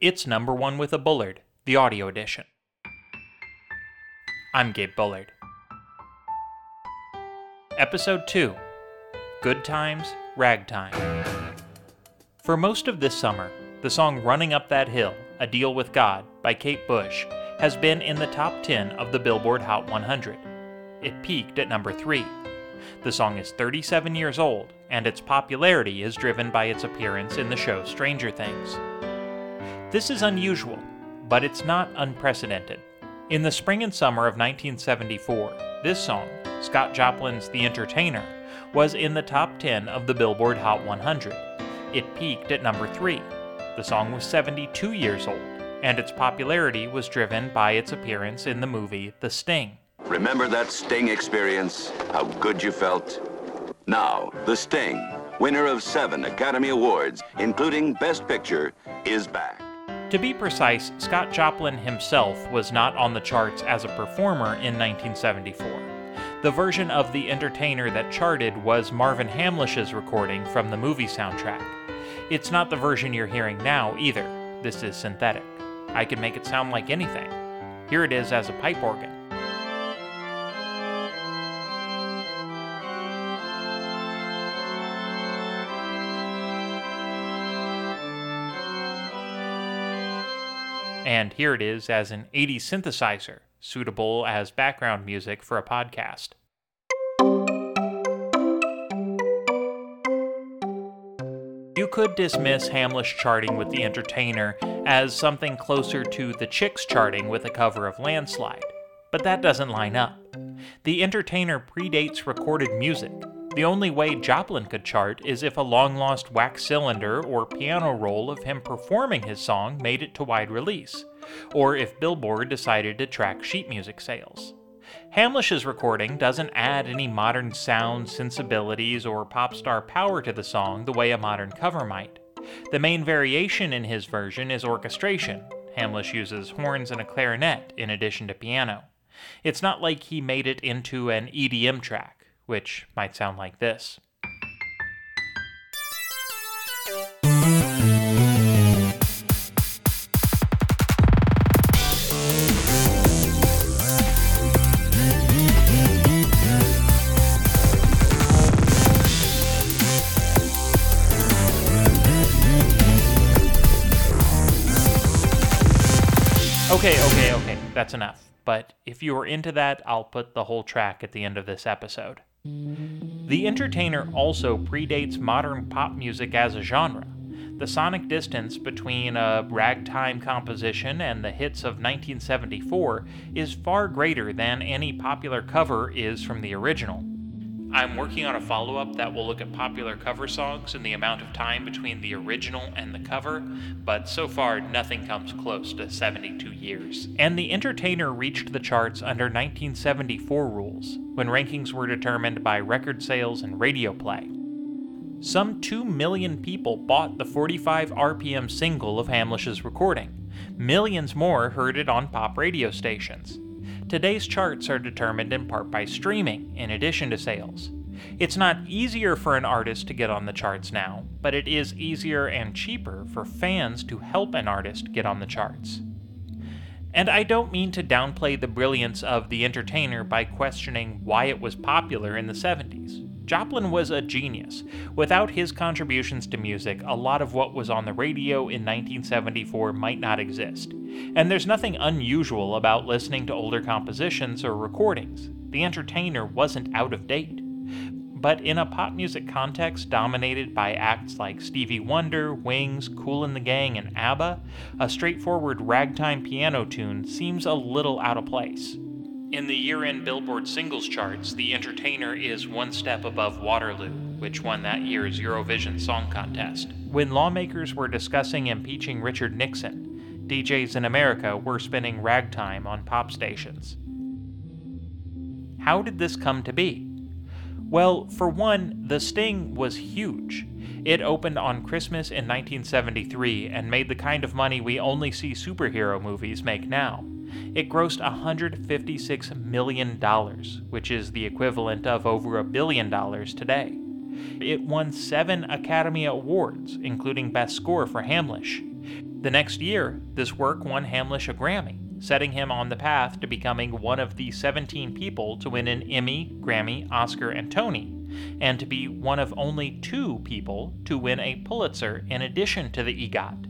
It's number one with a Bullard, the audio edition. I'm Gabe Bullard. Episode 2 Good Times, Ragtime. For most of this summer, the song Running Up That Hill, A Deal with God by Kate Bush has been in the top 10 of the Billboard Hot 100. It peaked at number 3. The song is 37 years old, and its popularity is driven by its appearance in the show Stranger Things. This is unusual, but it's not unprecedented. In the spring and summer of 1974, this song, Scott Joplin's The Entertainer, was in the top 10 of the Billboard Hot 100. It peaked at number 3. The song was 72 years old, and its popularity was driven by its appearance in the movie The Sting. Remember that Sting experience? How good you felt? Now, The Sting, winner of seven Academy Awards, including Best Picture, is back. To be precise, Scott Joplin himself was not on the charts as a performer in 1974. The version of The Entertainer that charted was Marvin Hamlisch's recording from the movie soundtrack. It's not the version you're hearing now either. This is synthetic. I can make it sound like anything. Here it is as a pipe organ. And here it is as an 80s synthesizer, suitable as background music for a podcast. You could dismiss Hamlisch charting with The Entertainer as something closer to the Chicks charting with a cover of Landslide, but that doesn't line up. The Entertainer predates recorded music. The only way Joplin could chart is if a long lost wax cylinder or piano roll of him performing his song made it to wide release, or if Billboard decided to track sheet music sales. Hamlisch's recording doesn't add any modern sound, sensibilities, or pop star power to the song the way a modern cover might. The main variation in his version is orchestration. Hamlisch uses horns and a clarinet in addition to piano. It's not like he made it into an EDM track, which might sound like this. Okay, okay, okay, that's enough. But if you are into that, I'll put the whole track at the end of this episode. The Entertainer also predates modern pop music as a genre. The sonic distance between a ragtime composition and the hits of 1974 is far greater than any popular cover is from the original. I'm working on a follow up that will look at popular cover songs and the amount of time between the original and the cover, but so far nothing comes close to 72 years. And The Entertainer reached the charts under 1974 rules, when rankings were determined by record sales and radio play. Some 2 million people bought the 45 RPM single of Hamlisch's recording. Millions more heard it on pop radio stations. Today's charts are determined in part by streaming, in addition to sales. It's not easier for an artist to get on the charts now, but it is easier and cheaper for fans to help an artist get on the charts. And I don't mean to downplay the brilliance of The Entertainer by questioning why it was popular in the 70s. Joplin was a genius. Without his contributions to music, a lot of what was on the radio in 1974 might not exist. And there's nothing unusual about listening to older compositions or recordings. The Entertainer wasn't out of date. But in a pop music context dominated by acts like Stevie Wonder, Wings, Kool and the Gang, and ABBA, a straightforward ragtime piano tune seems a little out of place. In the year end Billboard singles charts, The Entertainer is one step above Waterloo, which won that year's Eurovision Song Contest. When lawmakers were discussing impeaching Richard Nixon, DJs in America were spinning ragtime on pop stations. How did this come to be? Well, for one, The Sting was huge. It opened on Christmas in 1973 and made the kind of money we only see superhero movies make now. It grossed $156 million, which is the equivalent of over a billion dollars today. It won seven Academy Awards, including Best Score for Hamlisch. The next year, this work won Hamlisch a Grammy, setting him on the path to becoming one of the 17 people to win an Emmy, Grammy, Oscar, and Tony, and to be one of only two people to win a Pulitzer in addition to the EGOT.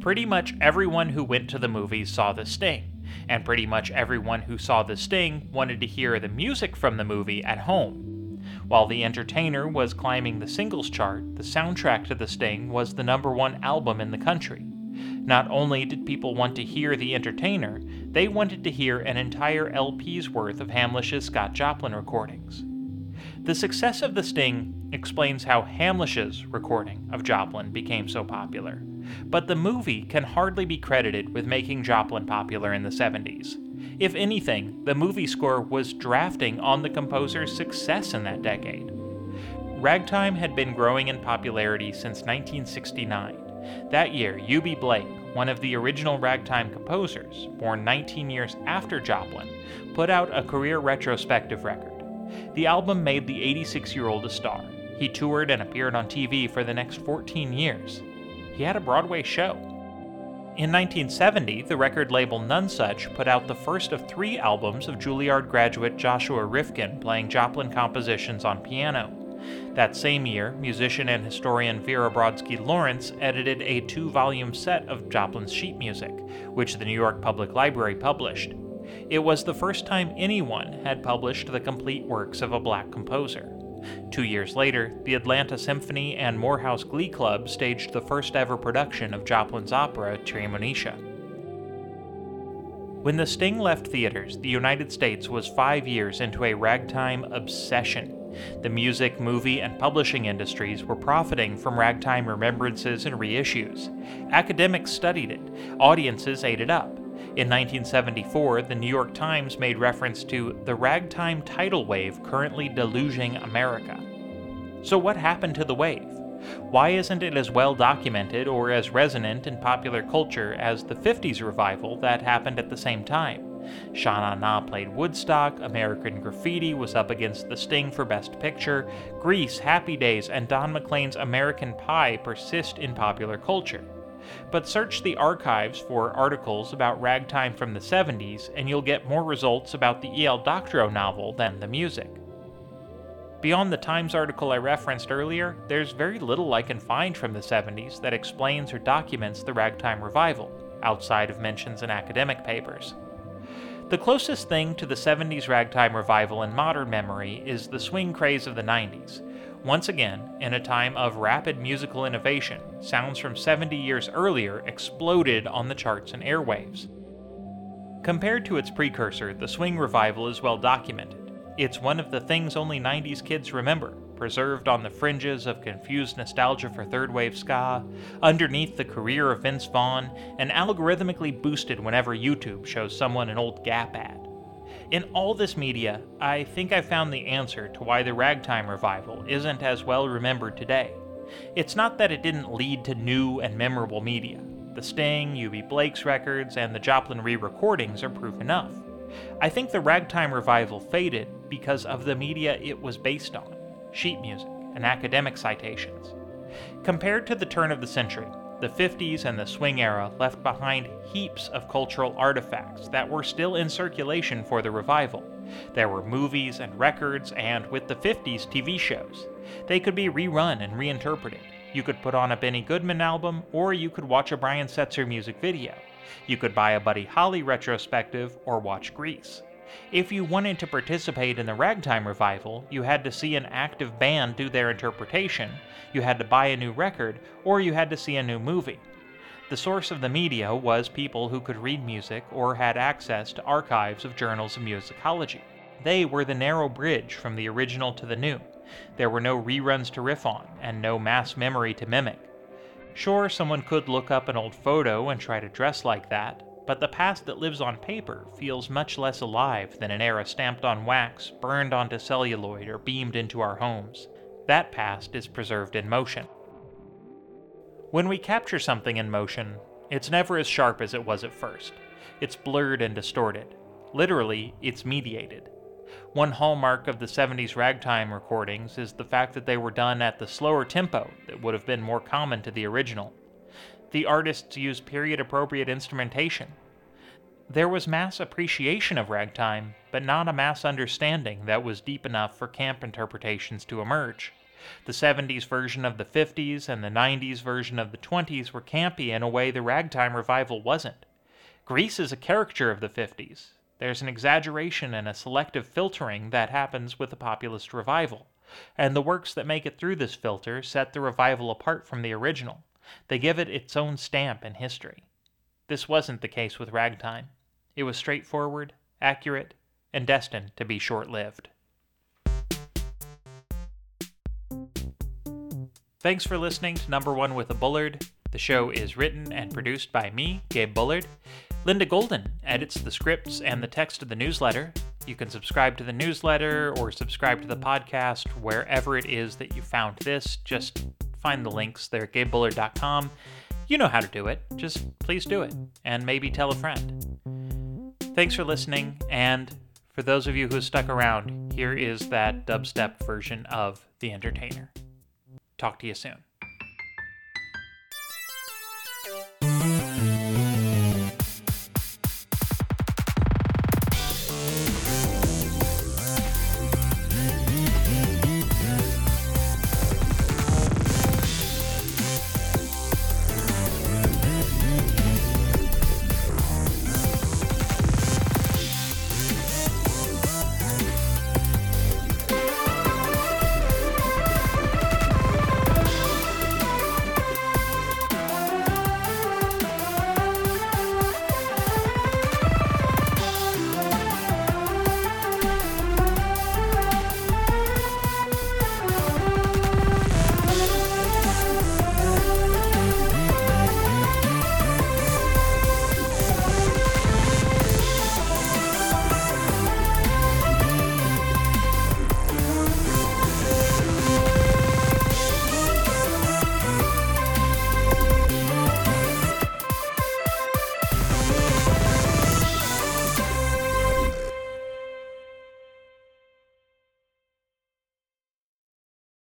Pretty much everyone who went to the movies saw The Sting, and pretty much everyone who saw The Sting wanted to hear the music from the movie at home. While The Entertainer was climbing the singles chart, the soundtrack to The Sting was the number one album in the country. Not only did people want to hear The Entertainer, they wanted to hear an entire LP's worth of Hamlisch's Scott Joplin recordings. The success of The Sting explains how Hamlisch's recording of Joplin became so popular, but the movie can hardly be credited with making Joplin popular in the 70s. If anything, the movie score was drafting on the composer's success in that decade. Ragtime had been growing in popularity since 1969. That year, Eubie Blake, one of the original ragtime composers, born 19 years after Joplin, put out a career retrospective record. The album made the 86 year old a star. He toured and appeared on TV for the next 14 years. He had a Broadway show. In 1970, the record label Nonesuch put out the first of three albums of Juilliard graduate Joshua Rifkin playing Joplin compositions on piano. That same year, musician and historian Vera Brodsky Lawrence edited a two volume set of Joplin's sheet music, which the New York Public Library published. It was the first time anyone had published the complete works of a black composer. Two years later, the Atlanta Symphony and Morehouse Glee Club staged the first ever production of Joplin's opera Treemonisha. When The Sting left theaters, the United States was five years into a ragtime obsession. The music, movie, and publishing industries were profiting from ragtime remembrances and reissues. Academics studied it, audiences ate it up. In 1974, the New York Times made reference to the ragtime tidal wave currently deluging America. So, what happened to the wave? Why isn't it as well documented or as resonant in popular culture as the 50s revival that happened at the same time? Sha Na played Woodstock, American Graffiti was up against The Sting for Best Picture, Grease, Happy Days, and Don McLean's American Pie persist in popular culture. But search the archives for articles about ragtime from the 70s, and you'll get more results about the E.L. Doctorow novel than the music. Beyond the Times article I referenced earlier, there's very little I can find from the 70s that explains or documents the ragtime revival, outside of mentions in academic papers. The closest thing to the 70s ragtime revival in modern memory is the swing craze of the 90s, once again, in a time of rapid musical innovation, sounds from 70 years earlier exploded on the charts and airwaves. Compared to its precursor, the swing revival is well documented. It's one of the things only 90s kids remember, preserved on the fringes of confused nostalgia for third wave ska, underneath the career of Vince Vaughn, and algorithmically boosted whenever YouTube shows someone an old Gap ad. In all this media, I think I found the answer to why the ragtime revival isn't as well remembered today. It's not that it didn't lead to new and memorable media. The Sting, Eubie Blake's records, and the Joplin re recordings are proof enough. I think the ragtime revival faded because of the media it was based on sheet music and academic citations. Compared to the turn of the century, the 50s and the swing era left behind heaps of cultural artifacts that were still in circulation for the revival. There were movies and records, and with the 50s, TV shows. They could be rerun and reinterpreted. You could put on a Benny Goodman album, or you could watch a Brian Setzer music video. You could buy a Buddy Holly retrospective, or watch Grease. If you wanted to participate in the ragtime revival, you had to see an active band do their interpretation, you had to buy a new record, or you had to see a new movie. The source of the media was people who could read music or had access to archives of journals of musicology. They were the narrow bridge from the original to the new. There were no reruns to riff on, and no mass memory to mimic. Sure, someone could look up an old photo and try to dress like that, but the past that lives on paper feels much less alive than an era stamped on wax, burned onto celluloid, or beamed into our homes. That past is preserved in motion. When we capture something in motion, it's never as sharp as it was at first. It's blurred and distorted. Literally, it's mediated. One hallmark of the 70s ragtime recordings is the fact that they were done at the slower tempo that would have been more common to the original. The artists used period appropriate instrumentation. There was mass appreciation of ragtime, but not a mass understanding that was deep enough for camp interpretations to emerge. The 70s version of the 50s and the 90s version of the 20s were campy in a way the ragtime revival wasn't. Grease is a caricature of the 50s. There's an exaggeration and a selective filtering that happens with the populist revival, and the works that make it through this filter set the revival apart from the original. They give it its own stamp in history. This wasn't the case with ragtime. It was straightforward, accurate, and destined to be short lived. Thanks for listening to Number One with a Bullard. The show is written and produced by me, Gabe Bullard. Linda Golden edits the scripts and the text of the newsletter. You can subscribe to the newsletter or subscribe to the podcast wherever it is that you found this. Just find the links there at gabebullard.com. You know how to do it. Just please do it. And maybe tell a friend. Thanks for listening. And for those of you who stuck around, here is that dubstep version of The Entertainer. Talk to you soon.